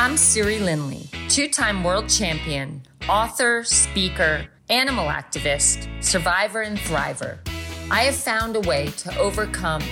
I'm Siri Lindley, two time world champion, author, speaker, animal activist, survivor, and thriver. I have found a way to overcome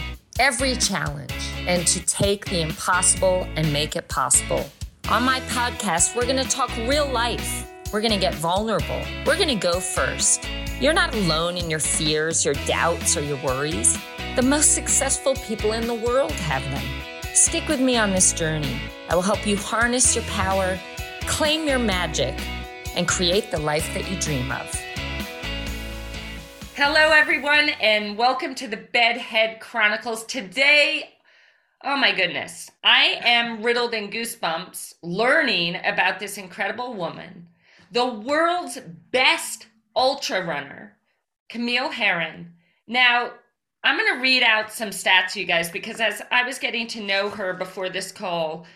every challenge and to take the impossible and make it possible. On my podcast, we're going to talk real life. We're going to get vulnerable. We're going to go first. You're not alone in your fears, your doubts, or your worries. The most successful people in the world have them. Stick with me on this journey. I will help you harness your power, claim your magic, and create the life that you dream of. Hello, everyone, and welcome to the Bed Head Chronicles. Today, oh my goodness, I am riddled in goosebumps learning about this incredible woman, the world's best ultra runner, Camille Herron. Now, I'm going to read out some stats, you guys, because as I was getting to know her before this call,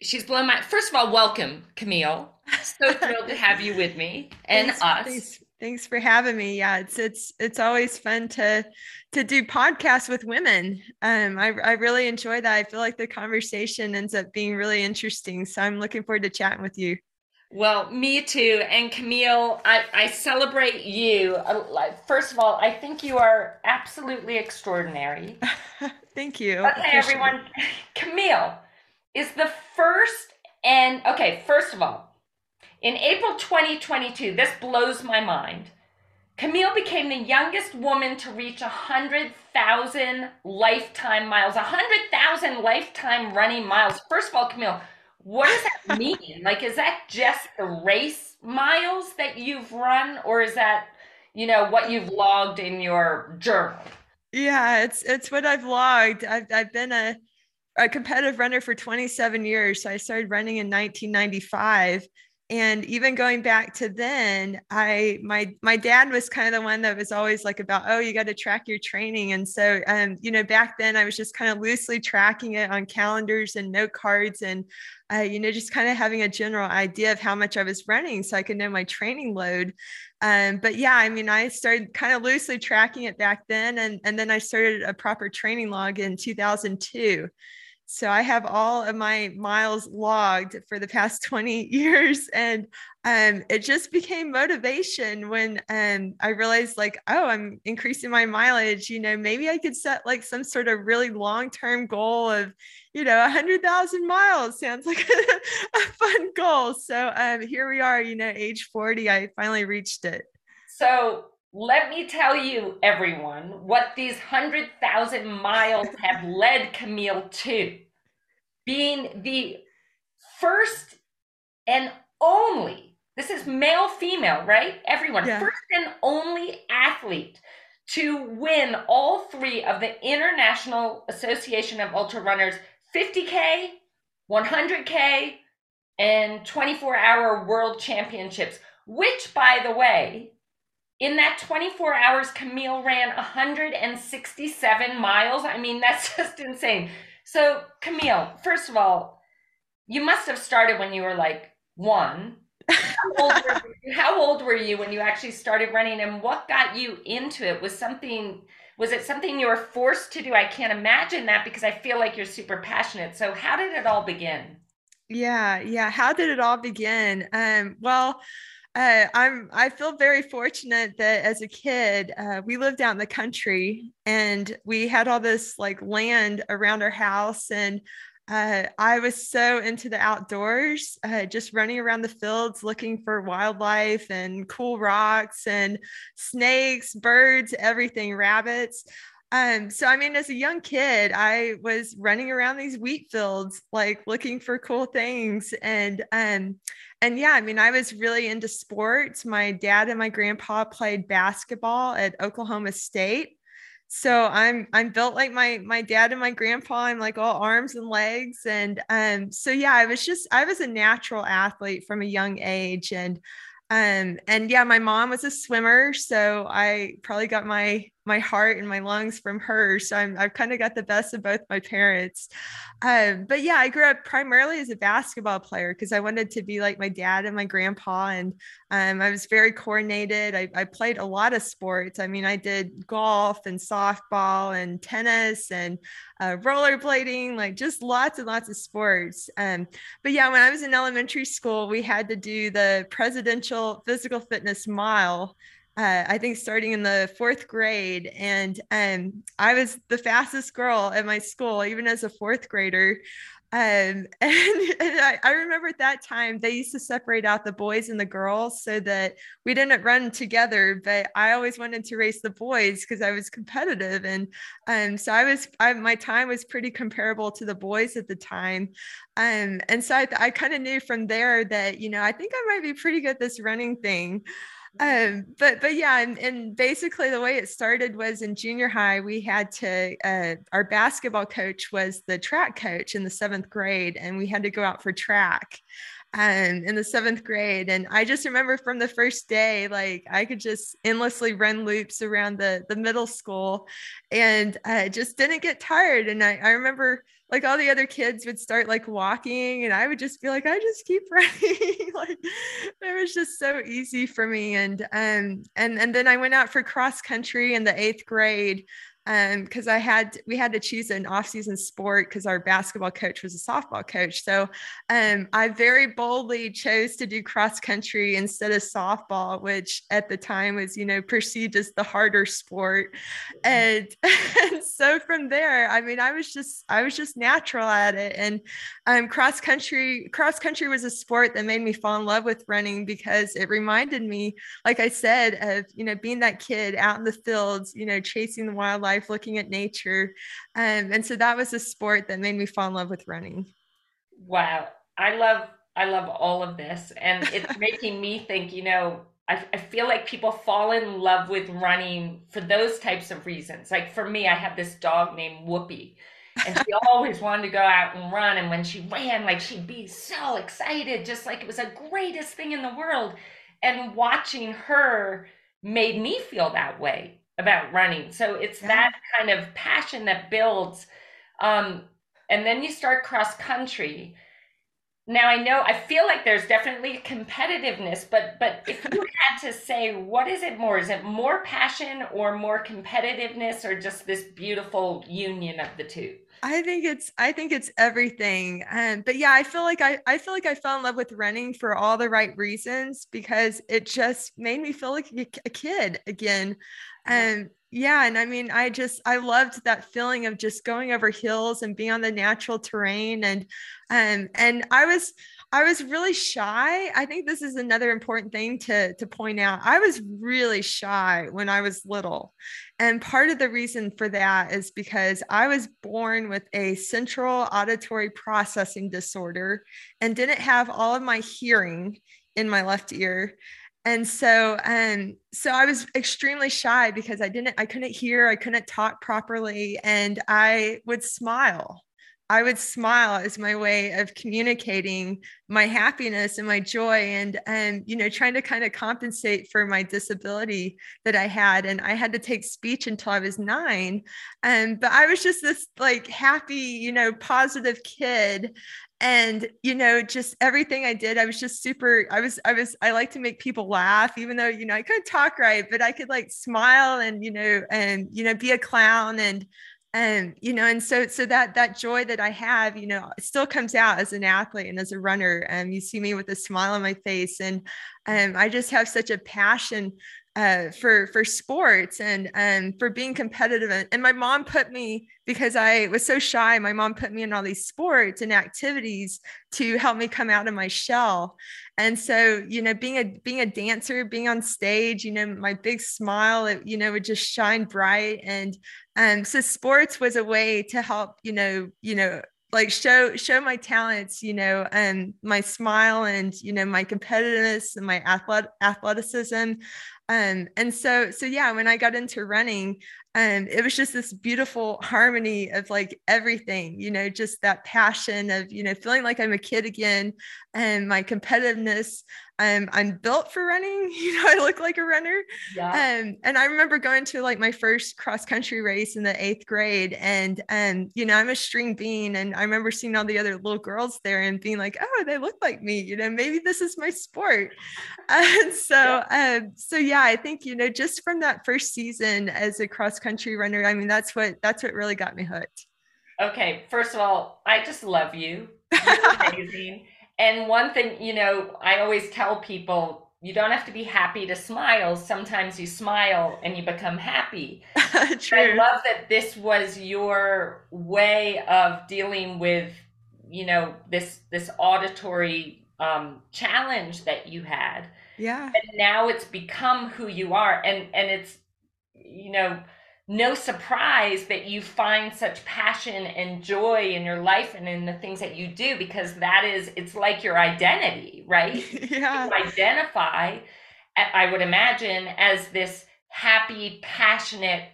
she's blown my. First of all, welcome, Camille. So thrilled to have you with me and thanks, us. Thanks, thanks for having me. Yeah, it's it's it's always fun to to do podcasts with women. Um, I I really enjoy that. I feel like the conversation ends up being really interesting. So I'm looking forward to chatting with you. Well, me too. And Camille, I, I celebrate you. Uh, first of all, I think you are absolutely extraordinary. Thank you. Okay, everyone. Camille is the first and okay, first of all, in April 2022, this blows my mind. Camille became the youngest woman to reach 100,000 lifetime miles, 100,000 lifetime running miles. First of all, Camille, what does that mean? like, is that just the race miles that you've run, or is that, you know, what you've logged in your journal? Yeah, it's it's what I've logged. I've I've been a a competitive runner for 27 years. So I started running in 1995 and even going back to then i my my dad was kind of the one that was always like about oh you got to track your training. And so um you know back then i was just kind of loosely tracking it on calendars and note cards and uh, you know just kind of having a general idea of how much i was running so i could know my training load. Um, but yeah i mean i started kind of loosely tracking it back then and and then i started a proper training log in 2002 so I have all of my miles logged for the past 20 years. And um, it just became motivation when um, I realized, like, oh, I'm increasing my mileage. You know, maybe I could set like some sort of really long term goal of, you know, 100,000 miles. Sounds like a, a fun goal. So um, here we are, you know, age 40, I finally reached it. So let me tell you, everyone, what these 100,000 miles have led Camille to being the first and only, this is male, female, right? Everyone, yeah. first and only athlete to win all three of the International Association of Ultra Runners 50K, 100K, and 24 hour world championships, which, by the way, in that 24 hours, Camille ran 167 miles. I mean, that's just insane. So, Camille, first of all, you must have started when you were like one. How old, were, how old were you when you actually started running, and what got you into it? Was something was it something you were forced to do? I can't imagine that because I feel like you're super passionate. So, how did it all begin? Yeah, yeah. How did it all begin? Um, well, uh, I'm I feel very fortunate that as a kid uh, we lived out in the country and we had all this like land around our house and uh, I was so into the outdoors, uh, just running around the fields looking for wildlife and cool rocks and snakes, birds, everything, rabbits. Um, so I mean, as a young kid, I was running around these wheat fields, like looking for cool things. And um, and yeah, I mean, I was really into sports. My dad and my grandpa played basketball at Oklahoma State. So I'm I'm built like my my dad and my grandpa. I'm like all arms and legs. And um, so yeah, I was just I was a natural athlete from a young age. And um, and yeah, my mom was a swimmer, so I probably got my my heart and my lungs from her. So I'm, I've kind of got the best of both my parents. Um, but yeah, I grew up primarily as a basketball player because I wanted to be like my dad and my grandpa. And um, I was very coordinated. I, I, played a lot of sports. I mean, I did golf and softball and tennis and uh, rollerblading, like just lots and lots of sports. Um, but yeah, when I was in elementary school, we had to do the presidential physical fitness mile uh, I think starting in the fourth grade. And um, I was the fastest girl at my school, even as a fourth grader. Um, and, and I, I, remember at that time they used to separate out the boys and the girls so that we didn't run together. But I always wanted to race the boys because I was competitive, and um, so I was I, my time was pretty comparable to the boys at the time. Um, and so I, I kind of knew from there that you know I think I might be pretty good at this running thing um but but yeah and, and basically the way it started was in junior high we had to uh, our basketball coach was the track coach in the seventh grade and we had to go out for track um, in the seventh grade. And I just remember from the first day, like I could just endlessly run loops around the, the middle school and I just didn't get tired. And I, I remember like all the other kids would start like walking and I would just be like, I just keep running. like it was just so easy for me. And um and and then I went out for cross country in the eighth grade um because i had we had to choose an off-season sport because our basketball coach was a softball coach. So um i very boldly chose to do cross country instead of softball which at the time was you know perceived as the harder sport. And, and so from there i mean i was just i was just natural at it. And um cross country cross country was a sport that made me fall in love with running because it reminded me like i said of you know being that kid out in the fields you know chasing the wildlife life, looking at nature. Um, and so that was a sport that made me fall in love with running. Wow. I love, I love all of this. And it's making me think, you know, I, I feel like people fall in love with running for those types of reasons. Like for me, I have this dog named Whoopi and she always wanted to go out and run and when she ran like she'd be so excited just like it was the greatest thing in the world and watching her made me feel that way about running. So it's yeah. that kind of passion that builds. Um, and then you start cross country. Now I know I feel like there's definitely competitiveness, but but if you had to say what is it more? Is it more passion or more competitiveness or just this beautiful union of the two? I think it's I think it's everything. Um, but yeah, I feel like I I feel like I fell in love with running for all the right reasons because it just made me feel like a kid again and yeah and i mean i just i loved that feeling of just going over hills and being on the natural terrain and um and i was i was really shy. I think this is another important thing to to point out. I was really shy when i was little. And part of the reason for that is because i was born with a central auditory processing disorder and didn't have all of my hearing in my left ear and so um so i was extremely shy because i didn't i couldn't hear i couldn't talk properly and i would smile. I would smile as my way of communicating my happiness and my joy and and you know trying to kind of compensate for my disability that i had. And i had to take speech until i was nine and um, but i was just this like happy you know positive kid and you know just everything i did i was just super i was i was i like to make people laugh even though you know i couldn't talk right but i could like smile and you know and you know be a clown and and you know and so so that that joy that i have you know still comes out as an athlete and as a runner. And you see me with a smile on my face and um, i just have such a passion uh, for for sports and and for being competitive. And my mom put me because I was so shy. My mom put me in all these sports and activities to help me come out of my shell. And so, you know, being a being a dancer, being on stage, you know, my big smile, it, you know, would just shine bright. And um, so sports was a way to help, you know, you know, like show show my talents you know and my smile and you know my competitiveness and my athlet- athleticism um, and so, so yeah, when I got into running, um, it was just this beautiful harmony of like everything, you know, just that passion of, you know, feeling like I'm a kid again and my competitiveness. um, I'm built for running. You know, I look like a runner. Yeah. Um, and I remember going to like my first cross country race in the eighth grade. And, um, you know, I'm a string bean. And I remember seeing all the other little girls there and being like, oh, they look like me. You know, maybe this is my sport. And so, yeah. Um, so yeah, I think, you know, just from that first season as a cross country runner, I mean, that's what, that's what really got me hooked. Okay. First of all, I just love you. amazing. And one thing, you know, I always tell people you don't have to be happy to smile. Sometimes you smile and you become happy. True. I love that this was your way of dealing with, you know, this this auditory um, challenge that you had. Yeah. And now it's become who you are, and and it's, you know, no surprise that you find such passion and joy in your life and in the things that you do because that is it's like your identity right? Yeah. you identify i would imagine as this happy passionate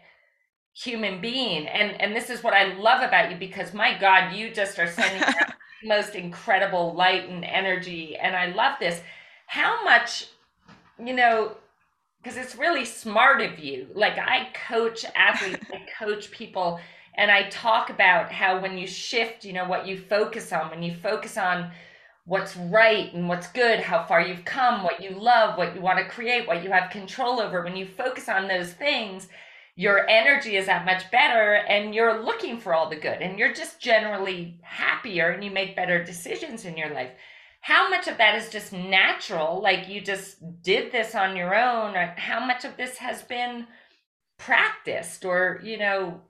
human being and and this is what i love about you because my god you just are sending the most incredible light and energy and i love this. How much you know because it's really smart of you. Like I coach athletes, I coach people, and I talk about how when you shift, you know, what you focus on, when you focus on what's right and what's good, how far you've come, what you love, what you want to create, what you have control over, when you focus on those things, your energy is that much better and you're looking for all the good and you're just generally happier and you make better decisions in your life how much of that is just natural like you just did this on your own or how much of this has been practiced or you know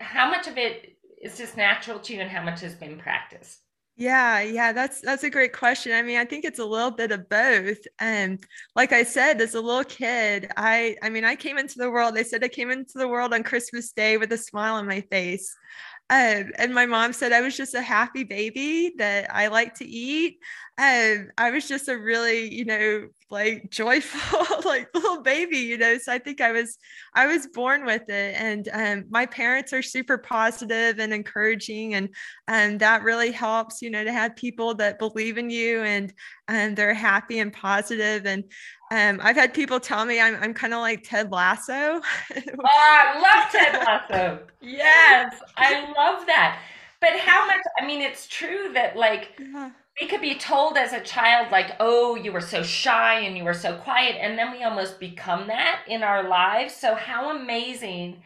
how much of it is just natural to you and how much has been practiced yeah, yeah, that's that's a great question. I mean, I think it's a little bit of both. And like I said, as a little kid, I I mean, I came into the world. They said I came into the world on Christmas Day with a smile on my face. Um, and my mom said I was just a happy baby that I like to eat. And I was just a really, you know, like joyful, like little baby, you know. So I think I was, I was born with it. And um, my parents are super positive and encouraging, and and that really helps, you know, to have people that believe in you and and they're happy and positive. And um, I've had people tell me I'm, I'm kind of like Ted Lasso. oh, I love Ted Lasso. yes, I love that. But how much, I mean, it's true that like yeah. we could be told as a child, like, oh, you were so shy and you were so quiet. And then we almost become that in our lives. So, how amazing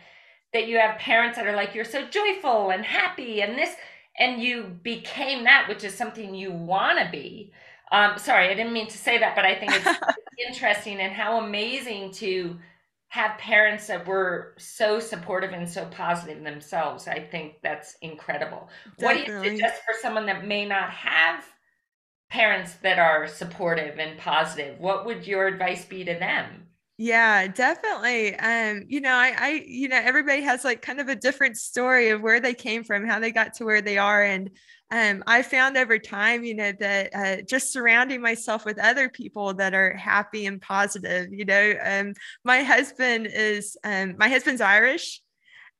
that you have parents that are like, you're so joyful and happy and this, and you became that, which is something you want to be. Um, sorry, I didn't mean to say that, but I think it's interesting and how amazing to have parents that were so supportive and so positive themselves. I think that's incredible. Definitely. What do you suggest for someone that may not have parents that are supportive and positive? What would your advice be to them? Yeah, definitely. Um, you know, I, I, you know, everybody has like kind of a different story of where they came from, how they got to where they are. And um, I found over time, you know, that uh, just surrounding myself with other people that are happy and positive, you know, um, my husband is, um, my husband's Irish.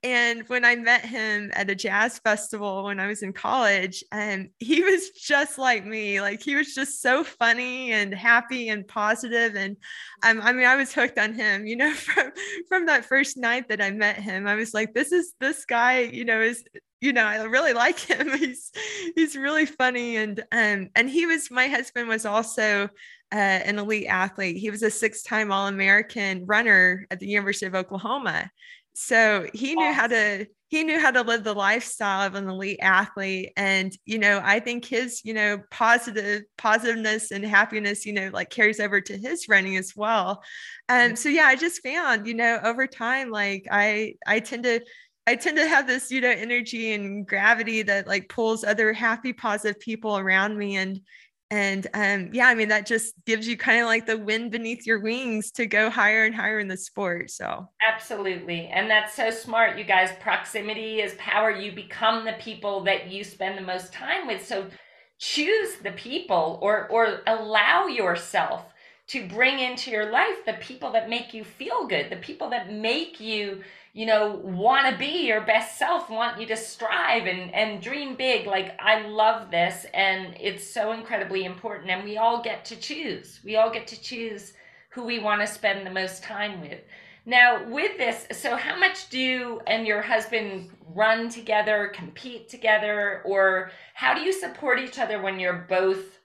And when I met him at a jazz festival when I was in college, and he was just like me. Like he was just so funny and happy and positive. And um, I mean, I was hooked on him. You know, from from that first night that I met him, I was like, this is this guy. You know, is you know, I really like him. He's he's really funny, and um, and he was my husband was also uh, an elite athlete. He was a six-time All-American runner at the University of Oklahoma, so he knew how to he knew how to live the lifestyle of an elite athlete. And you know i think his you know positive positiveness and happiness you know like carries over to his running as well. Um so yeah i just found you know over time like i i tend to I tend to have this, you know, energy and gravity that like pulls other happy, positive people around me. And and um, yeah i mean that just gives you kind of like the wind beneath your wings to go higher and higher in the sport so. Absolutely and that's so smart you guys. Proximity is power. You become the people that you spend the most time with so choose the people or or allow yourself to bring into your life the people that make you feel good the people that make you you know, want to be your best self, want you to strive and, and dream big. Like, I love this. And it's so incredibly important. And we all get to choose. We all get to choose who we want to spend the most time with. Now, with this, so how much do you and your husband run together, compete together, or how do you support each other when you're both?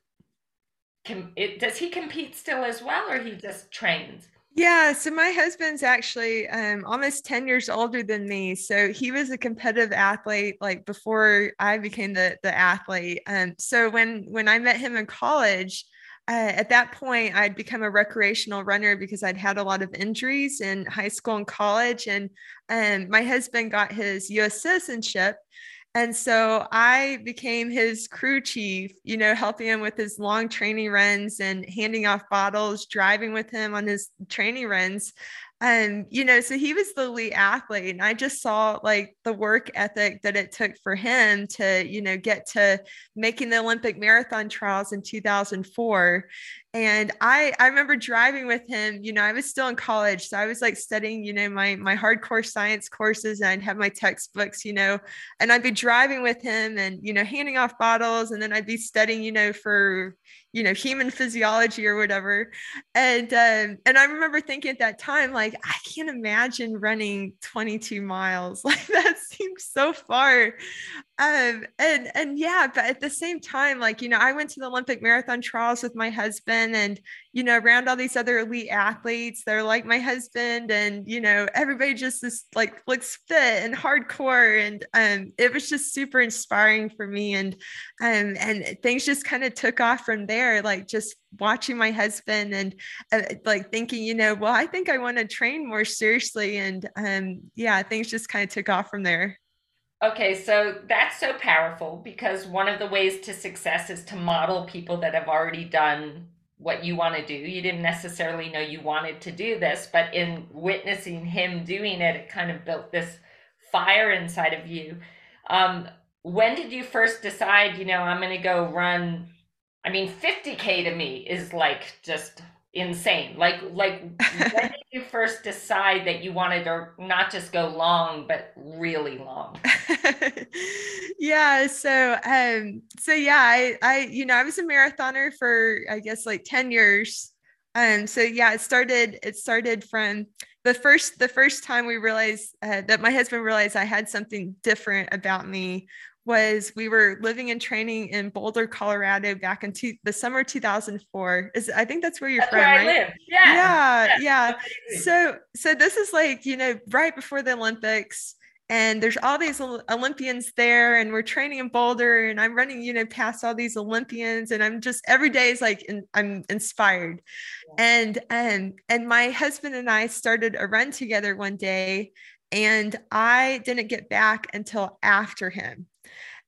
Com- it, does he compete still as well, or he just trains? Yeah, so my husband's actually um, almost 10 years older than me. So he was a competitive athlete like before I became the the athlete. Um, so when when I met him in college, uh, at that point I'd become a recreational runner because I'd had a lot of injuries in high school and college, and um, my husband got his U.S. citizenship. And so I became his crew chief, you know, helping him with his long training runs and handing off bottles, driving with him on his training runs. And you know so he was the elite athlete and i just saw like the work ethic that it took for him to you know get to making the olympic marathon trials in 2004 and i i remember driving with him you know i was still in college so i was like studying you know my my hardcore science courses and i'd have my textbooks you know and i'd be driving with him and you know handing off bottles and then i'd be studying you know for you know human physiology or whatever. And um, and i remember thinking at that time like i can't imagine running 22 miles. Like that seems so far um, and and yeah but at the same time like you know i went to the olympic marathon trials with my husband and you know around all these other elite athletes they're like my husband and you know everybody just is like looks fit and hardcore and um, it was just super inspiring for me and um, and things just kind of took off from there like just watching my husband and uh, like thinking you know well i think i want to train more seriously and um, yeah things just kind of took off from there Okay, so that's so powerful because one of the ways to success is to model people that have already done what you want to do. You didn't necessarily know you wanted to do this, but in witnessing him doing it, it kind of built this fire inside of you. Um, when did you first decide, you know, I'm going to go run? I mean, 50K to me is like just insane. Like, like when did you first decide that you wanted to not just go long, but really long? yeah. So, um, so yeah, I, I, you know, I was a marathoner for, I guess like 10 years. Um, so yeah, it started, it started from the first, the first time we realized uh, that my husband realized I had something different about me was we were living and training in Boulder, Colorado back in two, the summer 2004. Is I think that's where you're that's from, where right? Live. Yeah. Yeah, yeah. yeah. So so this is like, you know, right before the Olympics and there's all these Olympians there and we're training in Boulder and I'm running, you know, past all these Olympians and I'm just every day is like in, I'm inspired. Yeah. And and and my husband and I started a run together one day and I didn't get back until after him.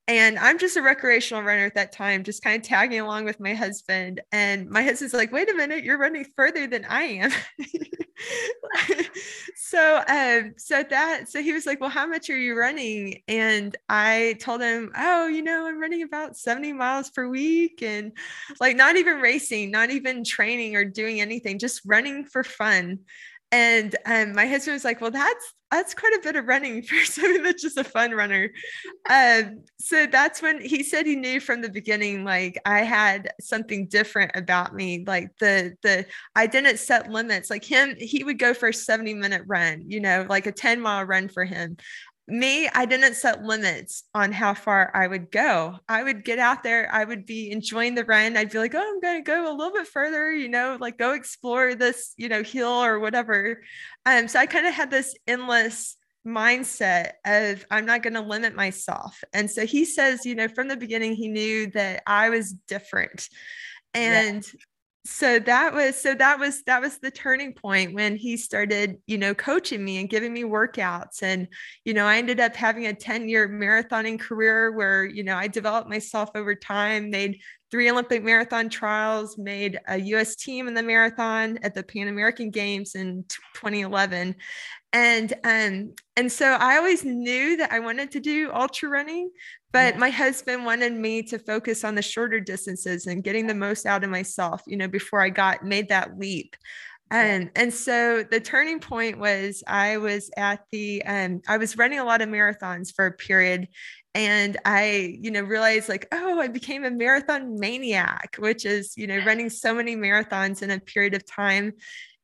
And I'm just a recreational runner at that time, just kind of tagging along with my husband. And my husband's like, wait a minute, you're running further than I am. so um so that so he was like well how much are you running and i told him oh you know i'm running about 70 miles per week and like not even racing not even training or doing anything just running for fun and um, my husband was like, "Well, that's that's quite a bit of running for somebody that's just a fun runner." Um, so that's when he said he knew from the beginning, like I had something different about me. Like the the I didn't set limits. Like him, he would go for a seventy minute run, you know, like a ten mile run for him me, I didn't set limits on how far I would go. I would get out there, I would be enjoying the run. I'd be like, oh, I'm going to go a little bit further, you know, like go explore this, you know, hill or whatever. Um, so I kind of had this endless mindset of I'm not going to limit myself. And so he says, you know, from the beginning, he knew that I was different. And yeah so that was so that was that was the turning point when he started you know coaching me and giving me workouts. And you know i ended up having a 10 year marathoning career where you know i developed myself over time made three olympic marathon trials made a us team in the marathon at the pan american games in 2011 and um and so i always knew that i wanted to do ultra running but my husband wanted me to focus on the shorter distances and getting the most out of myself you know before i got made that leap. And and so the turning point was I was at the um I was running a lot of marathons for a period and I you know realized like oh I became a marathon maniac which is you know running so many marathons in a period of time.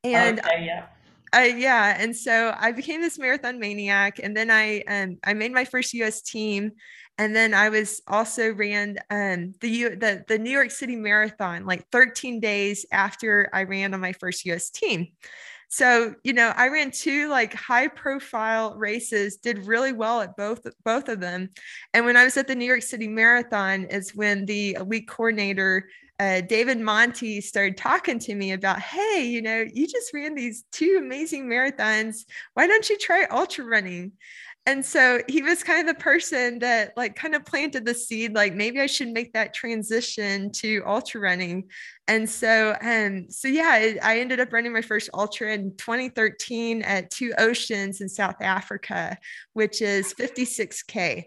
And okay, yeah. Uh, yeah, and so I became this marathon maniac, and then I um, I made my first U.S. team, and then I was also ran um, the the the New York City Marathon like 13 days after I ran on my first U.S. team. So you know, I ran two like high profile races, did really well at both both of them. And when I was at the New York City Marathon, is when the elite coordinator uh, David Monti started talking to me about, hey, you know, you just ran these two amazing marathons. Why don't you try ultra running? and so he was kind of the person that like kind of planted the seed like maybe i should make that transition to ultra running and so um so yeah i ended up running my first ultra in 2013 at two oceans in south africa which is 56k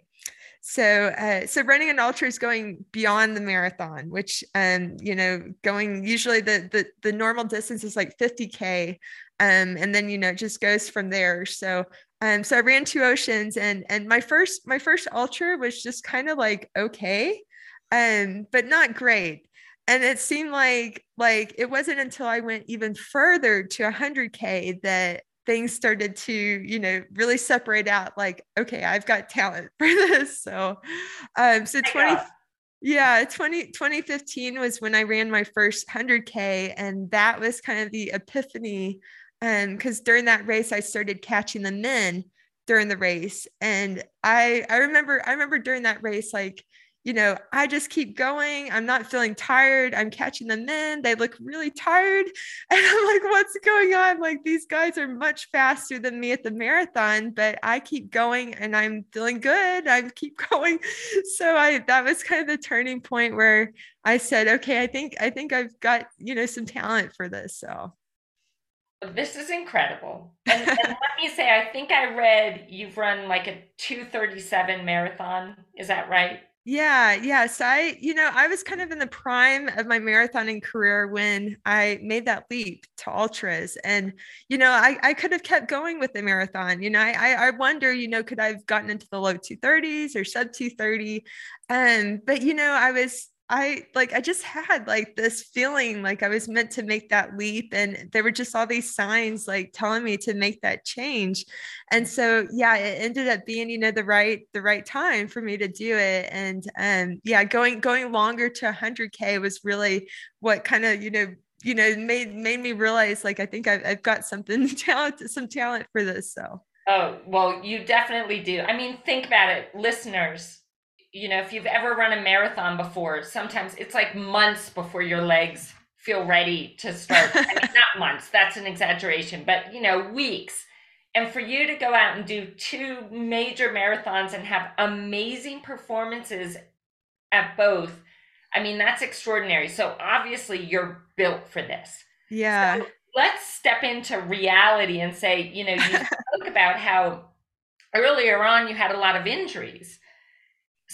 so uh, so running an ultra is going beyond the marathon which um you know going usually the the, the normal distance is like 50k um, and then you know it just goes from there so um, so I ran two oceans and and my first my first ultra was just kind of like okay, um, but not great. And it seemed like like it wasn't until I went even further to 100k that things started to you know really separate out like okay i've got talent for this. So um so 20 yeah 20 2015 was when i ran my first 100k and that was kind of the epiphany and because during that race i started catching the men during the race and i i remember i remember during that race like you know i just keep going. I'm not feeling tired. I'm catching them men they look really tired. And i'm like what's going on? Like these guys are much faster than me at the marathon but i keep going and i'm feeling good. I keep going. So i that was kind of the turning point where i said okay i think i think i've got you know some talent for this. So this is incredible. And, and let me say, I think I read you've run like a 237 marathon. Is that right? Yeah, yes. I, you know, I was kind of in the prime of my marathoning career when I made that leap to ultras. And, you know, I, I could have kept going with the marathon. You know, I, I wonder, you know, could I have gotten into the low 230s or sub 230? Um, but you know, I was I like I just had like this feeling like I was meant to make that leap and there were just all these signs like telling me to make that change. And so yeah, it ended up being, you know, the right the right time for me to do it and um yeah, going going longer to 100k was really what kind of, you know, you know, made made me realize like I think I've, I've got something talent some talent for this so. Oh, well, you definitely do. I mean, think about it, listeners you know, if you've ever run a marathon before, sometimes it's like months before your legs feel ready to start. I mean, not months, that's an exaggeration, but you know, weeks. And for you to go out and do two major marathons and have amazing performances at both, I mean, that's extraordinary. So obviously, you're built for this. Yeah. So let's step into reality and say, you know, you spoke about how earlier on you had a lot of injuries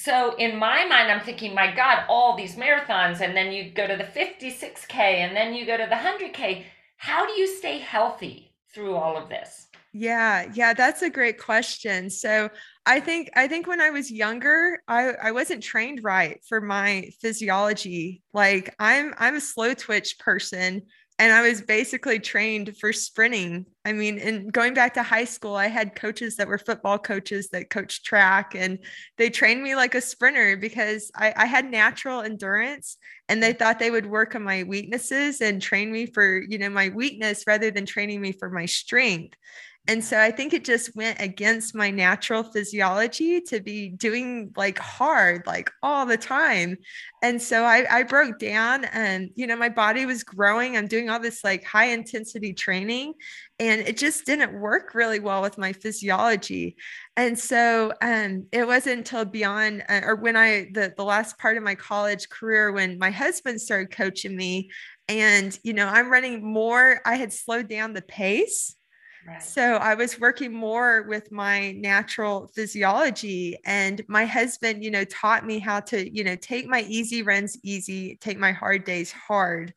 so in my mind i'm thinking my god all these marathons and then you go to the 56k and then you go to the 100k how do you stay healthy through all of this? Yeah yeah that's a great question. So i think i think when i was younger i i wasn't trained right for my physiology. Like i'm i'm a slow twitch person and I was basically trained for sprinting. I mean, and going back to high school, I had coaches that were football coaches that coached track, and they trained me like a sprinter because I, I had natural endurance, and they thought they would work on my weaknesses and train me for you know my weakness rather than training me for my strength. And so I think it just went against my natural physiology to be doing like hard, like all the time. And so I, I broke down and, you know, my body was growing. I'm doing all this like high intensity training and it just didn't work really well with my physiology. And so um, it wasn't until beyond uh, or when I, the, the last part of my college career, when my husband started coaching me and, you know, I'm running more, I had slowed down the pace so I was working more with my natural physiology and my husband, you know, taught me how to, you know, take my easy runs easy, take my hard days hard.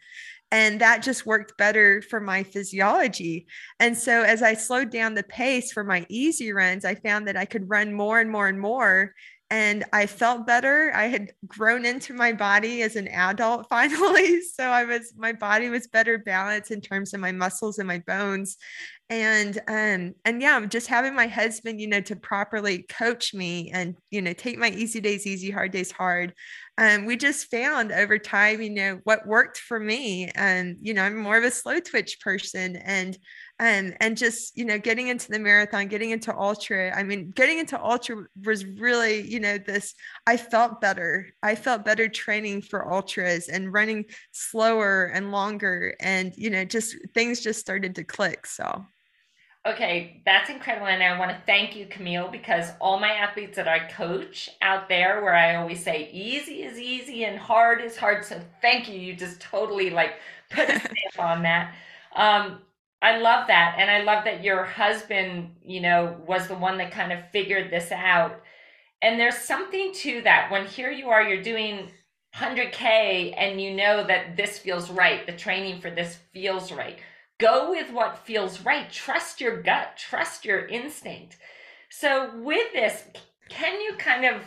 and that just worked better for my physiology. And so as I slowed down the pace for my easy runs, I found that I could run more and more and more and I felt better. I had grown into my body as an adult finally. So I was, my body was better balanced in terms of my muscles and my bones. And, um, and yeah, just having my husband, you know, to properly coach me and, you know, take my easy days easy, hard days hard. Um, we just found over time, you know, what worked for me. And, you know, I'm more of a slow twitch person. And and and just you know getting into the marathon getting into ultra i mean getting into ultra was really you know this i felt better i felt better training for ultras and running slower and longer and you know just things just started to click so Okay, that's incredible. And I want to thank you, Camille, because all my athletes that I coach out there, where I always say easy is easy and hard is hard. So thank you. You just totally like put a stamp on that. Um, I love that. And I love that your husband, you know, was the one that kind of figured this out. And there's something to that when here you are, you're doing 100K and you know that this feels right. The training for this feels right. Go with what feels right. Trust your gut, trust your instinct. So, with this, can you kind of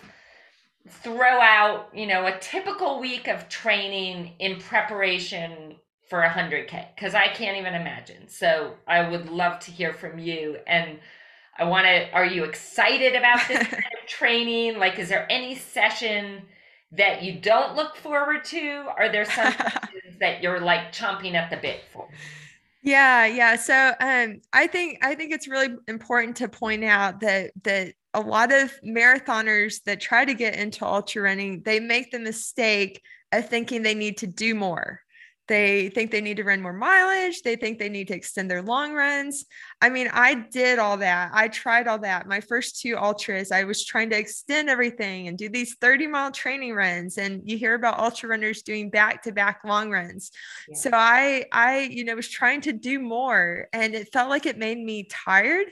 throw out, you know, a typical week of training in preparation for 100K because I can't even imagine. So I would love to hear from you. And I want to, are you excited about this kind of training? Like, is there any session that you don't look forward to? Are there some that you're like chomping at the bit for? Yeah, yeah. So um, I think I think it's really important to point out that that a lot of marathoners that try to get into ultra running, they make the mistake of thinking they need to do more they think they need to run more mileage. They think they need to extend their long runs. I mean, I did all that. I tried all that. My first two ultras, I was trying to extend everything and do these 30 mile training runs. And you hear about ultra runners doing back to back long runs. Yeah. So I, I, you know, was trying to do more and it felt like it made me tired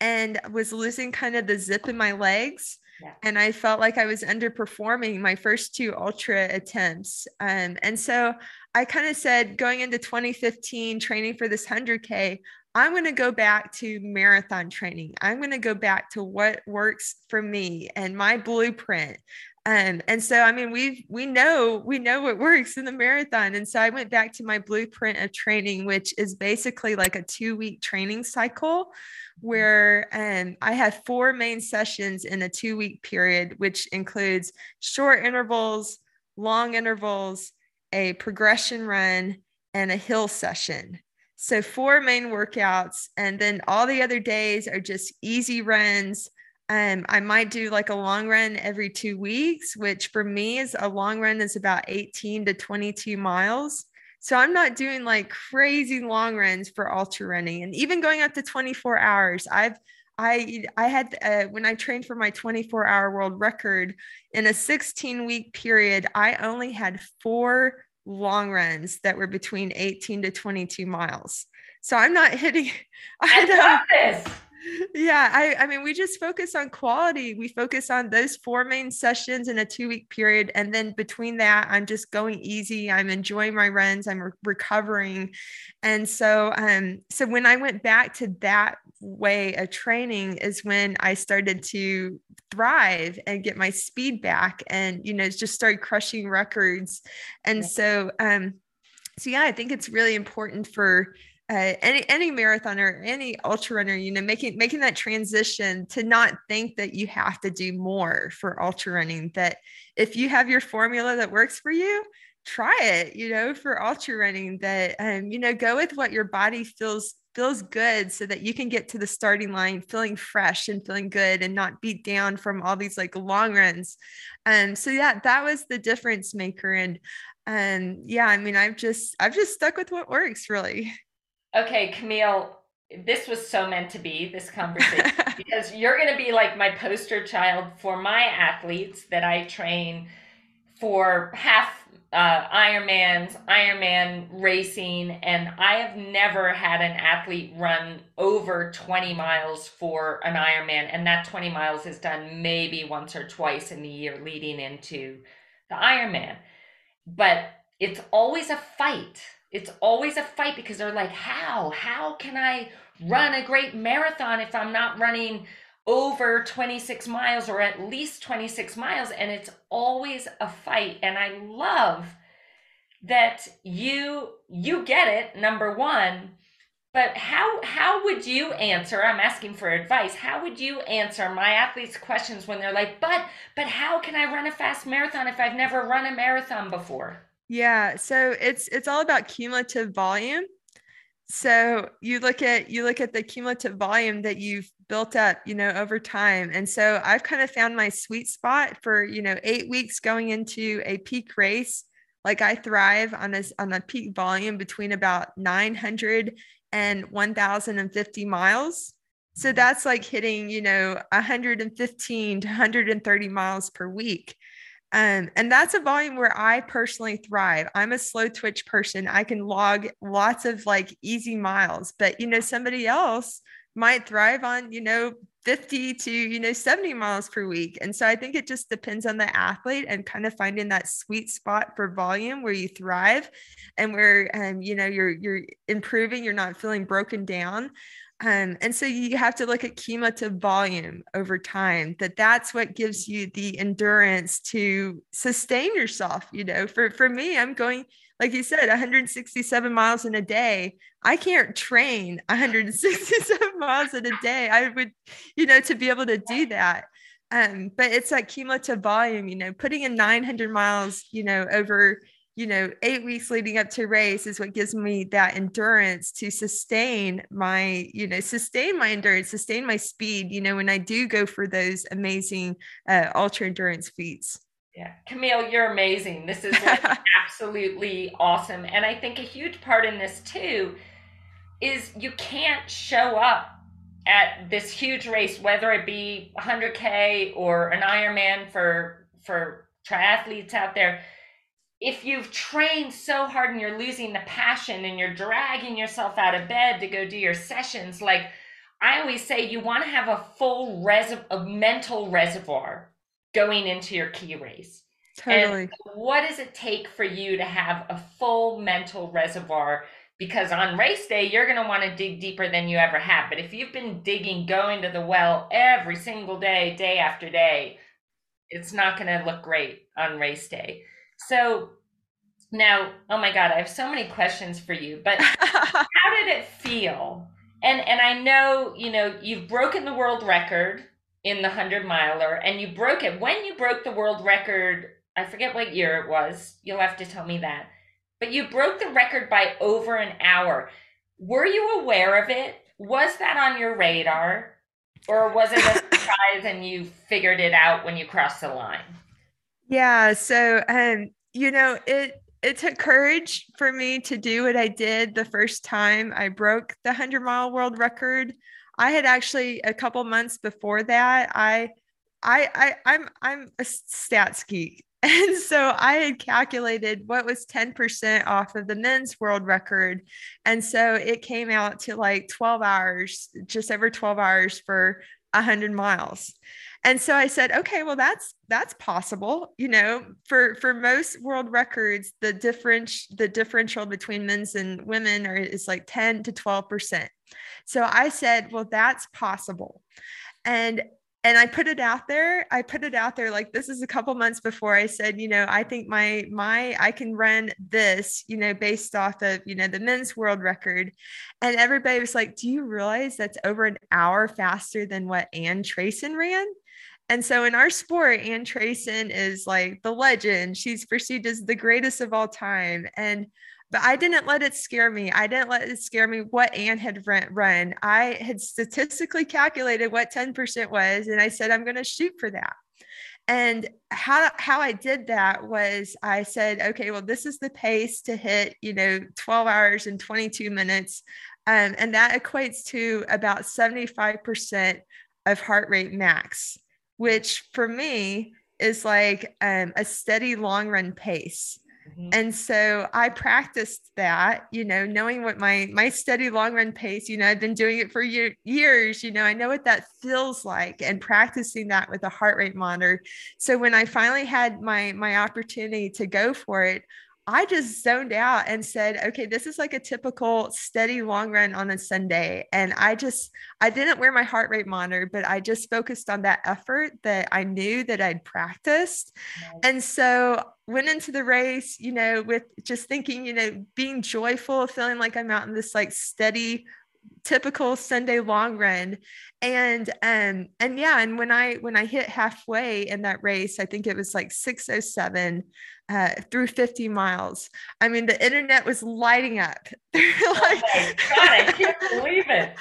and was losing kind of the zip in my legs. And I felt like I was underperforming my first two ultra attempts. Um, and so I kind of said going into 2015, training for this 100K, I'm going to go back to marathon training. I'm going to go back to what works for me and my blueprint. Um, and so, I mean, we we know we know what works in the marathon. And so, I went back to my blueprint of training, which is basically like a two week training cycle, where um, I have four main sessions in a two week period, which includes short intervals, long intervals, a progression run, and a hill session. So, four main workouts, and then all the other days are just easy runs. Um, I might do like a long run every two weeks, which for me is a long run is about 18 to 22 miles. So I'm not doing like crazy long runs for ultra running, and even going up to 24 hours. I've I I had uh, when I trained for my 24 hour world record in a 16 week period, I only had four long runs that were between 18 to 22 miles. So I'm not hitting. I, I love this yeah I, I mean we just focus on quality. We focus on those four main sessions in a two week period and then between that i'm just going easy. I'm enjoying my runs. I'm re- recovering. And so um so when i went back to that way of training is when i started to thrive and get my speed back and you know just started crushing records. And yeah. so um so yeah i think it's really important for uh, any any marathoner, any ultra runner, you know, making making that transition to not think that you have to do more for ultra running. That if you have your formula that works for you, try it. You know, for ultra running, that um, you know, go with what your body feels feels good, so that you can get to the starting line feeling fresh and feeling good, and not beat down from all these like long runs. Um, so yeah, that was the difference maker, and and yeah, I mean, I've just I've just stuck with what works really. Okay, Camille, this was so meant to be this conversation because you're going to be like my poster child for my athletes that I train for half uh, Ironmans, Ironman racing, and I have never had an athlete run over 20 miles for an Ironman, and that 20 miles is done maybe once or twice in the year leading into the Ironman. But it's always a fight it's always a fight because they're like, how? How can I run a great marathon if I'm not running over 26 miles or at least 26 miles? And it's always a fight. And I love that you you get it number one but how how would you answer i'm asking for advice how would you answer my athletes questions when they're like but but how can i run a fast marathon if i've never run a marathon before yeah so it's it's all about cumulative volume so you look at you look at the cumulative volume that you've built up you know over time and so i've kind of found my sweet spot for you know eight weeks going into a peak race like I thrive on a, on a peak volume between about 900 and 1050 miles. So that's like hitting, you know, 115 to 130 miles per week. Um, and that's a volume where I personally thrive. I'm a slow twitch person. I can log lots of like easy miles, but you know, somebody else might thrive on, you know, 50 to you know 70 miles per week and so i think it just depends on the athlete and kind of finding that sweet spot for volume where you thrive and where um, you know you're you're improving you're not feeling broken down um, and so you have to look at cumulative volume over time that that's what gives you the endurance to sustain yourself you know? For for me i'm going like you said 167 miles in a day. I can't train 167 miles in a day. I would you know to be able to do that. Um but it's like cumulative volume you know putting in 900 miles you know over you know eight weeks leading up to race is what gives me that endurance to sustain my you know sustain my endurance sustain my speed you know when i do go for those amazing uh, ultra endurance feats yeah, Camille, you're amazing. This is absolutely awesome. And I think a huge part in this too is you can't show up at this huge race, whether it be 100K or an Ironman for, for triathletes out there. If you've trained so hard and you're losing the passion and you're dragging yourself out of bed to go do your sessions, like I always say, you want to have a full res- a mental reservoir going into your key race. Totally. And what does it take for you to have a full mental reservoir? Because on race day, you're going to want to dig deeper than you ever have. But if you've been digging, going to the well every single day, day after day, it's not going to look great on race day. So now, oh my God, I have so many questions for you. But how did it feel? And and I know you know you've broken the world record in the 100 miler and you broke it. When you broke the world record, I forget what year it was. You'll have to tell me that. But you broke the record by over an hour. Were you aware of it? Was that on your radar? Or was it a surprise and you figured it out when you crossed the line? Yeah, so um you know, it it took courage for me to do what I did the first time I broke the 100 mile world record. I had actually a couple months before that, I I, I I'm I'm a stats geek. And so I had calculated what was 10% off of the men's world record. And so it came out to like 12 hours, just over 12 hours for 100 miles. And so I said, okay, well that's that's possible. You know, for for most world records, the difference the differential between men's and women are is like 10 to 12%. So I said, well, that's possible. And and I put it out there. I put it out there like this is a couple months before I said, you know, I think my my I can run this, you know, based off of, you know, the men's world record. And everybody was like, "Do you realize that's over an hour faster than what Ann Trason ran?" And so in our sport, Ann Trason is like the legend. She's perceived as the greatest of all time. And but I didn't let it scare me. I didn't let it scare me what Ann had run. I had statistically calculated what 10% was, and I said, I'm going to shoot for that. And how, how I did that was I said, okay, well, this is the pace to hit, you know, 12 hours and 22 minutes. Um, and that equates to about 75% of heart rate max, which for me is like um, a steady long run pace. Mm-hmm. And so I practiced that, you know, knowing what my my steady long run pace, you know, I've been doing it for year, years, you know, I know what that feels like and practicing that with a heart rate monitor. So when I finally had my my opportunity to go for it, I just zoned out and said, okay, this is like a typical steady long run on a Sunday. And I just, I didn't wear my heart rate monitor, but I just focused on that effort that I knew that I'd practiced. Nice. And so went into the race, you know, with just thinking, you know, being joyful, feeling like I'm out in this like steady typical Sunday long run. And um and yeah, and when I when I hit halfway in that race, I think it was like 607 uh, through 50 miles. I mean, the internet was lighting up. like, oh my God, I can't believe it.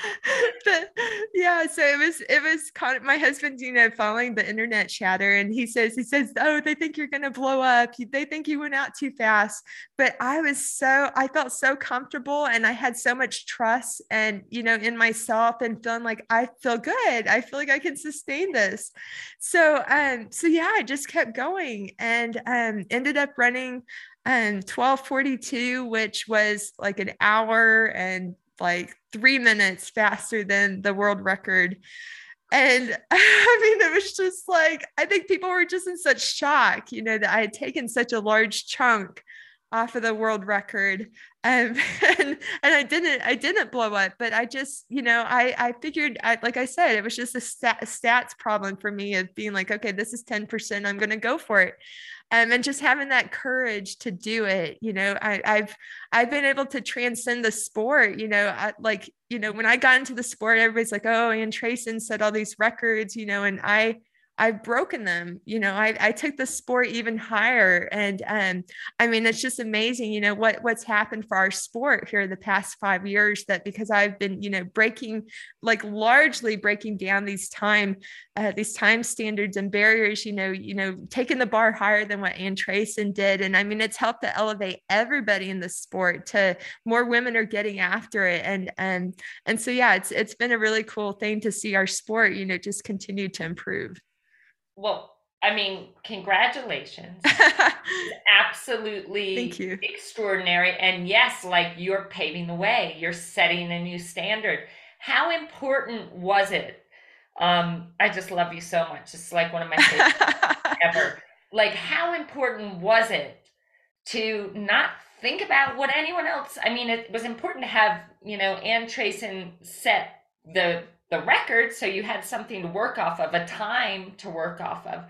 yeah, so it was, it was kind of my husband, you know, following the internet chatter, and he says, he says, oh, they think you're going to blow up. They think you went out too fast. But I was so, I felt so comfortable, and I had so much trust, and you know, in myself, and feeling like I feel good. I feel like I can sustain this. So, um, so yeah, I just kept going, and um, ended ended up running um 1242 which was like an hour and like three minutes faster than the world record. And i mean it was just like i think people were just in such shock you know that i had taken such a large chunk off of the world record. Um, and and I didn't I didn't blow up but I just you know I I figured I, like I said it was just a, stat, a stats problem for me of being like okay this is 10% I'm going to go for it. Um, and just having that courage to do it you know I, I've i've been able to transcend the sport you know I, like you know when i got into the sport everybody's like oh Ann Trason set all these records you know and i I've broken them. You know, I, I took the sport even higher. And um, I mean, it's just amazing, you know, what what's happened for our sport here the past five years that because I've been, you know, breaking like largely breaking down these time, uh, these time standards and barriers, you know, you know, taking the bar higher than what Ann Trason did. And I mean, it's helped to elevate everybody in the sport to more women are getting after it. And and and so yeah, it's it's been a really cool thing to see our sport, you know, just continue to improve. Well, I mean, congratulations. absolutely Thank you. extraordinary. And yes, like you're paving the way, you're setting a new standard. How important was it? Um, I just love you so much. It's like one of my favorites ever. Like, how important was it to not think about what anyone else? I mean, it was important to have, you know, Ann Trason set the the record so you had something to work off of a time to work off of.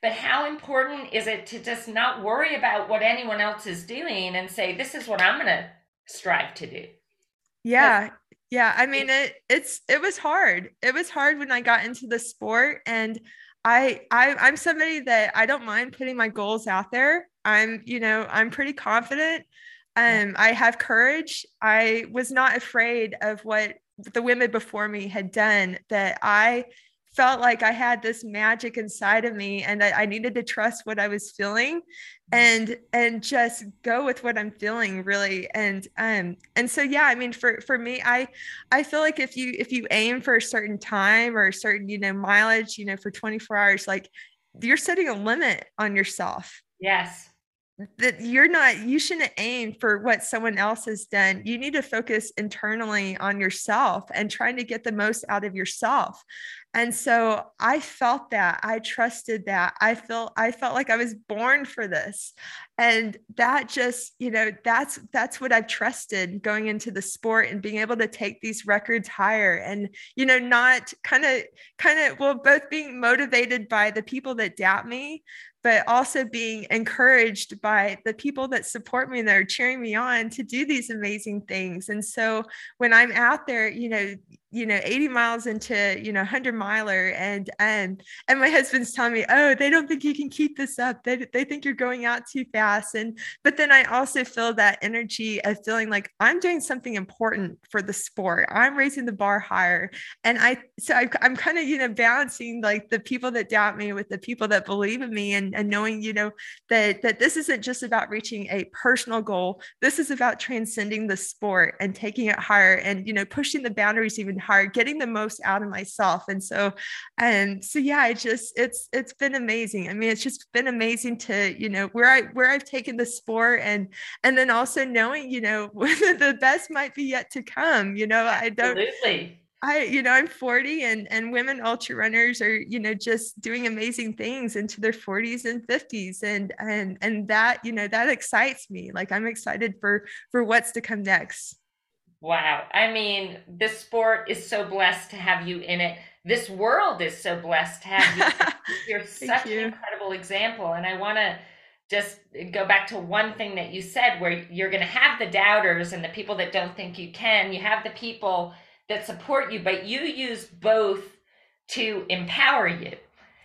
But how important is it to just not worry about what anyone else is doing and say this is what i'm going to strive to do yeah yeah i mean it it's it was hard. It was hard when i got into the sport and I, I i'm somebody that i don't mind putting my goals out there. I'm you know i'm pretty confident. Um i have courage. I was not afraid of what the women before me had done that I felt like I had this magic inside of me and I, I needed to trust what I was feeling mm-hmm. and and just go with what I'm feeling really. And um and so yeah I mean for for me I I feel like if you if you aim for a certain time or a certain you know mileage you know for 24 hours like you're setting a limit on yourself. Yes that you're not you shouldn't aim for what someone else has done. You need to focus internally on yourself and trying to get the most out of yourself. And so i felt that i trusted that. I felt i felt like i was born for this. And that just you know that's that's what i've trusted going into the sport and being able to take these records higher and you know not kind of kind of well both being motivated by the people that doubt me but also being encouraged by the people that support me and that are cheering me on to do these amazing things. And so when I'm out there, you know, you know 80 miles into you know 100 miler and and and my husband's telling me oh they don't think you can keep this up. They, they think you're going out too fast. And but then i also feel that energy of feeling like i'm doing something important for the sport. I'm raising the bar higher. And i so I, i'm kind of you know balancing like the people that doubt me with the people that believe in me and and knowing you know that that this isn't just about reaching a personal goal. This is about transcending the sport and taking it higher and you know pushing the boundaries even hard, getting the most out of myself. And so, and so yeah, I just it's it's been amazing. I mean, it's just been amazing to, you know, where I where I've taken the sport and and then also knowing, you know, the best might be yet to come. You know, I don't Absolutely. I, you know, I'm 40 and and women ultra runners are, you know, just doing amazing things into their 40s and 50s. And and and that, you know, that excites me. Like I'm excited for for what's to come next. Wow. I mean, this sport is so blessed to have you in it. This world is so blessed to have you. You're such you. an incredible example. And I want to just go back to one thing that you said where you're going to have the doubters and the people that don't think you can. You have the people that support you, but you use both to empower you.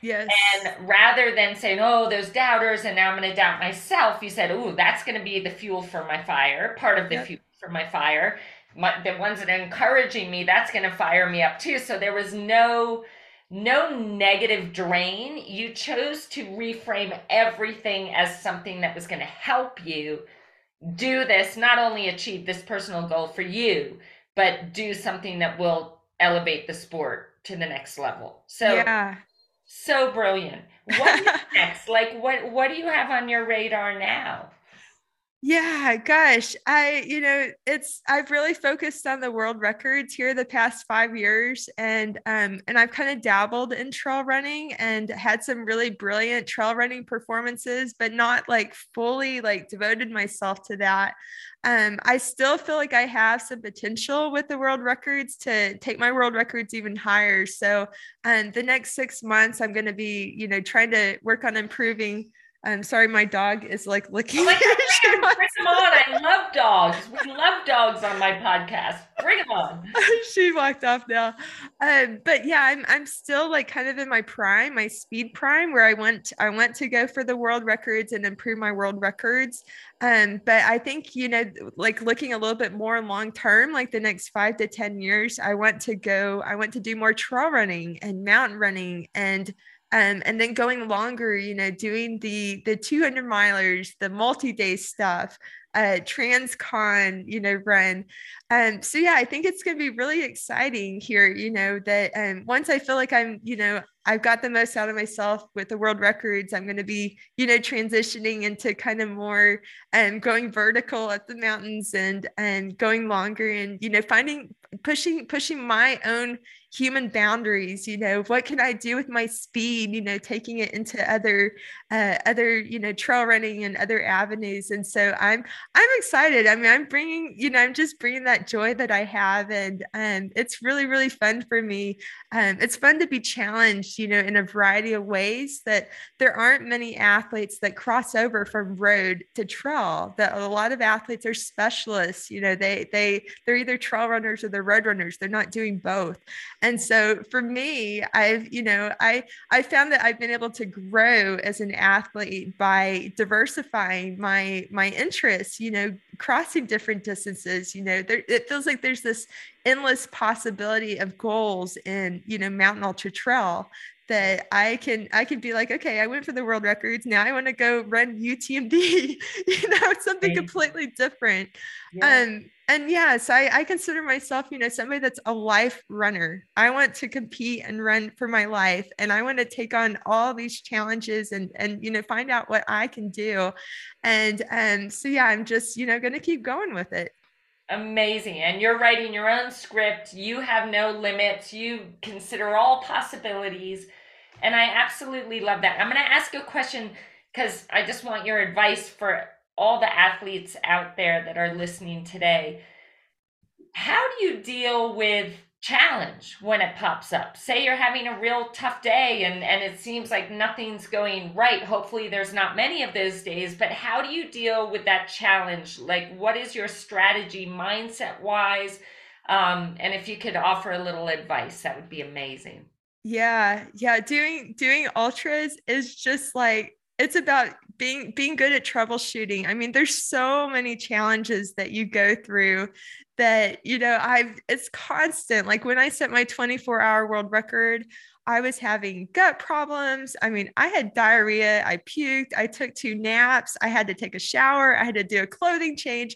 Yes. And rather than saying, oh, those doubters, and now I'm going to doubt myself, you said, oh, that's going to be the fuel for my fire, part of the yep. fuel for my fire. My, the ones that are encouraging me, that's going to fire me up too. So there was no no negative drain. You chose to reframe everything as something that was going to help you do this, not only achieve this personal goal for you, but do something that will elevate the sport to the next level. So yeah. so brilliant. What next? Like what what do you have on your radar now? Yeah, gosh, I, you know, it's I've really focused on the world records here the past five years, and um, and I've kind of dabbled in trail running and had some really brilliant trail running performances, but not like fully like devoted myself to that. Um, I still feel like I have some potential with the world records to take my world records even higher. So, um, the next six months, I'm going to be, you know, trying to work on improving I'm sorry, my dog is like looking. Oh bring them on. I love dogs. We love dogs on my podcast. Bring them on. she walked off now. Um, but yeah, I'm I'm still like kind of in my prime, my speed prime, where I went I went to go for the world records and improve my world records. Um, but I think you know, like looking a little bit more long term, like the next five to ten years, I want to go. I want to do more trail running and mountain running and um, and then going longer, you know, doing the the 200 milers, the multi-day stuff, uh, transcon, you know, run. Um, so yeah, I think it's going to be really exciting here. You know that um, once I feel like I'm, you know, I've got the most out of myself with the world records. I'm going to be, you know, transitioning into kind of more and um, going vertical up the mountains and and going longer and you know finding pushing pushing my own human boundaries you know what can i do with my speed you know taking it into other uh, other you know trail running and other avenues. And so i'm i'm excited. I mean i'm bringing you know i'm just bringing that joy that i have and um, it's really really fun for me. Um, it's fun to be challenged you know in a variety of ways that there aren't many athletes that cross over from road to trail that a lot of athletes are specialists you know they they they're either trail runners or they're road runners. They're not doing both. And so for me i've you know i i found that i've been able to grow as an athlete by diversifying my my interests you know crossing different distances you know there it feels like there's this endless possibility of goals in you know mountain ultra trail that I can I can be like, okay, I went for the world records. Now I want to go run UTMB, you know, something right. completely different. Yeah. Um, and yes, I, I consider myself, you know, somebody that's a life runner. I want to compete and run for my life. And I want to take on all these challenges and and you know find out what I can do. And and so yeah, I'm just, you know, gonna keep going with it. Amazing. And you're writing your own script. You have no limits. You consider all possibilities. And I absolutely love that. I'm going to ask you a question because I just want your advice for all the athletes out there that are listening today. How do you deal with challenge when it pops up. Say you're having a real tough day and, and it seems like nothing's going right. Hopefully, there's not many of those days, but how do you deal with that challenge? Like, what is your strategy mindset wise? Um, and if you could offer a little advice, that would be amazing. Yeah, yeah. Doing doing ultras is just like it's about being being good at troubleshooting. I mean, there's so many challenges that you go through that you know i've it's constant. Like when i set my 24 hour world record i was having gut problems. I mean i had diarrhea. I puked. I took two naps. I had to take a shower. I had to do a clothing change.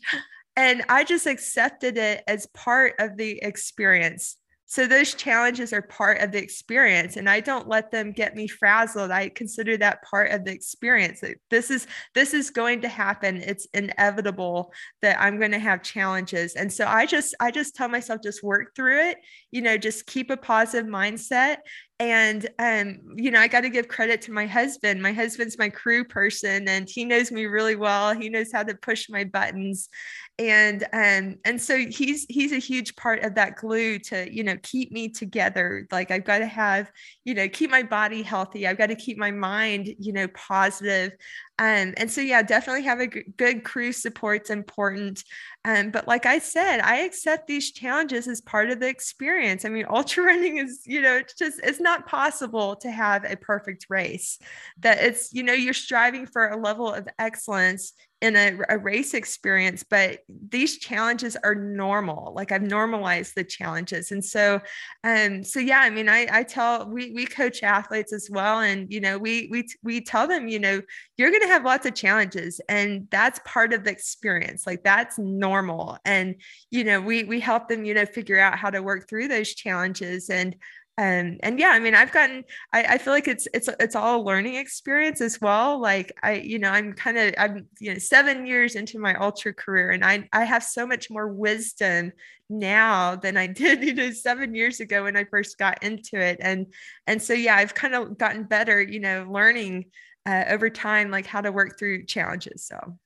And i just accepted it as part of the experience so those challenges are part of the experience and i don't let them get me frazzled. I consider that part of the experience. This is this is going to happen. It's inevitable that i'm going to have challenges. And so i just i just tell myself just work through it you know just keep a positive mindset and um you know i got to give credit to my husband. My husband's my crew person and he knows me really well. He knows how to push my buttons. And um and so he's he's a huge part of that glue to you know keep me together. Like i've got to have you know keep my body healthy. I've got to keep my mind you know positive um, and so yeah definitely have a g- good crew support's important. Um, but like i said i accept these challenges as part of the experience. I mean ultra running is you know it's just it's not possible to have a perfect race. That it's you know you're striving for a level of excellence in a, a, race experience but these challenges are normal like i've normalized the challenges and so um so yeah i mean i i tell we we coach athletes as well and you know we we we tell them you know you're going to have lots of challenges and that's part of the experience like that's normal and you know we we help them you know figure out how to work through those challenges and and and yeah i mean i've gotten I, I feel like it's it's it's all a learning experience as well like i you know i'm kind of i'm you know seven years into my ultra career and i i have so much more wisdom now than i did you know seven years ago when i first got into it and and so yeah i've kind of gotten better you know learning uh, over time like how to work through challenges so.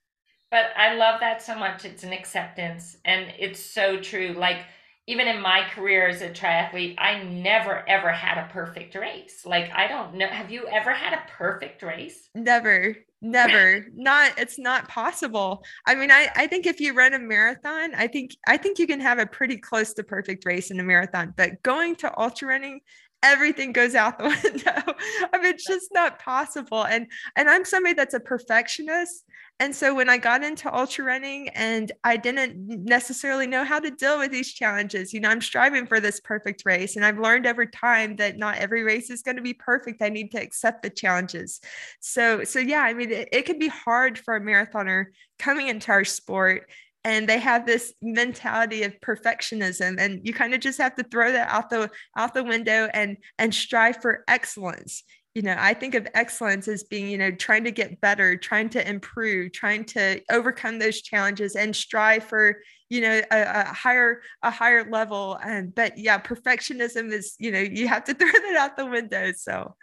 But i love that so much it's an acceptance and it's so true like even in my career as a triathlete, I never ever had a perfect race. Like I don't know, have you ever had a perfect race? Never. Never. not it's not possible. I mean, I I think if you run a marathon, I think I think you can have a pretty close to perfect race in a marathon, but going to ultra running everything goes out the window. I mean, it's just not possible. And and I'm somebody that's a perfectionist. And so when I got into ultra running and I didn't necessarily know how to deal with these challenges, you know, I'm striving for this perfect race. And I've learned over time that not every race is going to be perfect. I need to accept the challenges. So, so yeah, I mean, it, it can be hard for a marathoner coming into our sport and they have this mentality of perfectionism and you kind of just have to throw that out the out the window and and strive for excellence. You know i think of excellence as being you know trying to get better trying to improve trying to overcome those challenges and strive for you know a, a higher a higher level. And but yeah perfectionism is you know you have to throw that out the window. So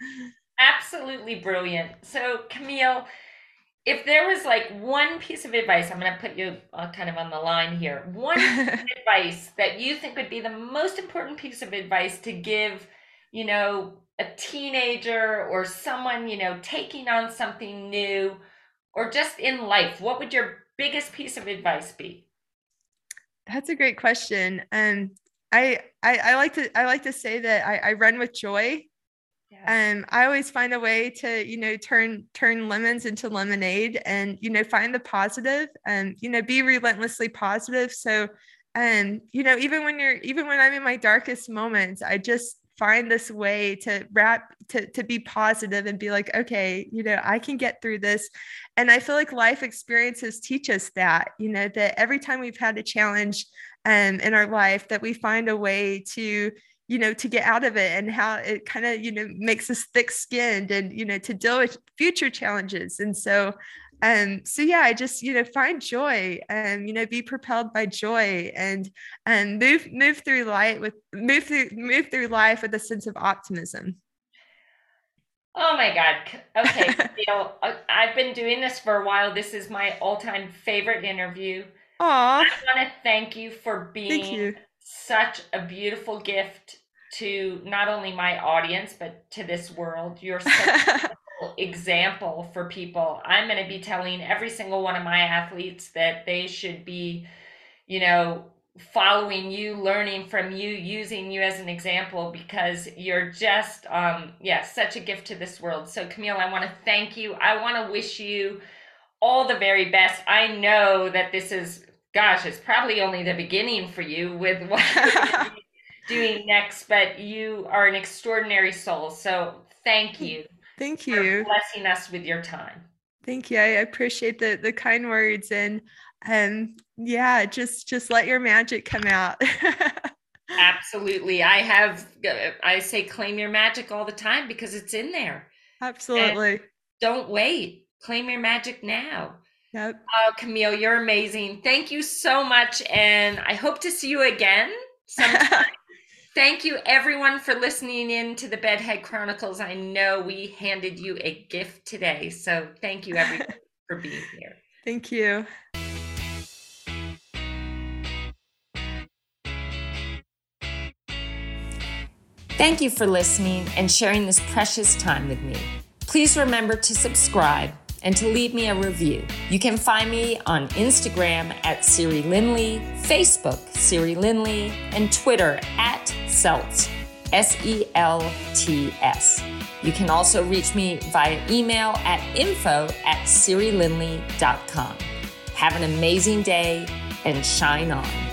absolutely brilliant. So camille if there was like one piece of advice, I'm going to put you uh, kind of on the line here. One advice that you think would be the most important piece of advice to give, you know, a teenager or someone, you know, taking on something new or just in life, what would your biggest piece of advice be? That's a great question. Um, I, I, I like to I like to say that I, I run with joy um, I always find a way to, you know, turn turn lemons into lemonade, and you know, find the positive, and you know, be relentlessly positive. So, um, you know, even when you're, even when I'm in my darkest moments, I just find this way to wrap to to be positive and be like, okay, you know, I can get through this. And I feel like life experiences teach us that, you know, that every time we've had a challenge um, in our life, that we find a way to you know to get out of it and how it kind of you know makes us thick skinned and you know to deal with future challenges and so um so yeah i just you know find joy and you know be propelled by joy and and move move through light with move through move through life with a sense of optimism Oh my God. Okay. Neil, uh, I've been doing this for a while. This is my all time favorite interview. Aww. I want to thank you for being you. such a beautiful gift to not only my audience but to this world. You're such an example for people. I'm going to be telling every single one of my athletes that they should be, you know, following you, learning from you, using you as an example because you're just um yeah, such a gift to this world. So Camille, I want to thank you. I want to wish you all the very best. I know that this is gosh, it's probably only the beginning for you with what doing next, but you are an extraordinary soul. So thank you. Thank you. blessing us with your time. Thank you. I appreciate the the kind words and um yeah, just just let your magic come out. Absolutely. I have, I say claim your magic all the time because it's in there. Absolutely. And don't wait. Claim your magic now. Yep. Oh, Camille, you're amazing. Thank you so much. And I hope to see you again sometime. Thank you, everyone, for listening in to the Bed Head Chronicles. I know we handed you a gift today. So thank you, everyone, for being here. Thank you. Thank you for listening and sharing this precious time with me. Please remember to subscribe and to leave me a review. You can find me on Instagram at Siri Lindley, Facebook Siri Lindley, and Twitter at Selts, S E L T S. You can also reach me via email at info at sirilindley.com. Have an amazing day and shine on.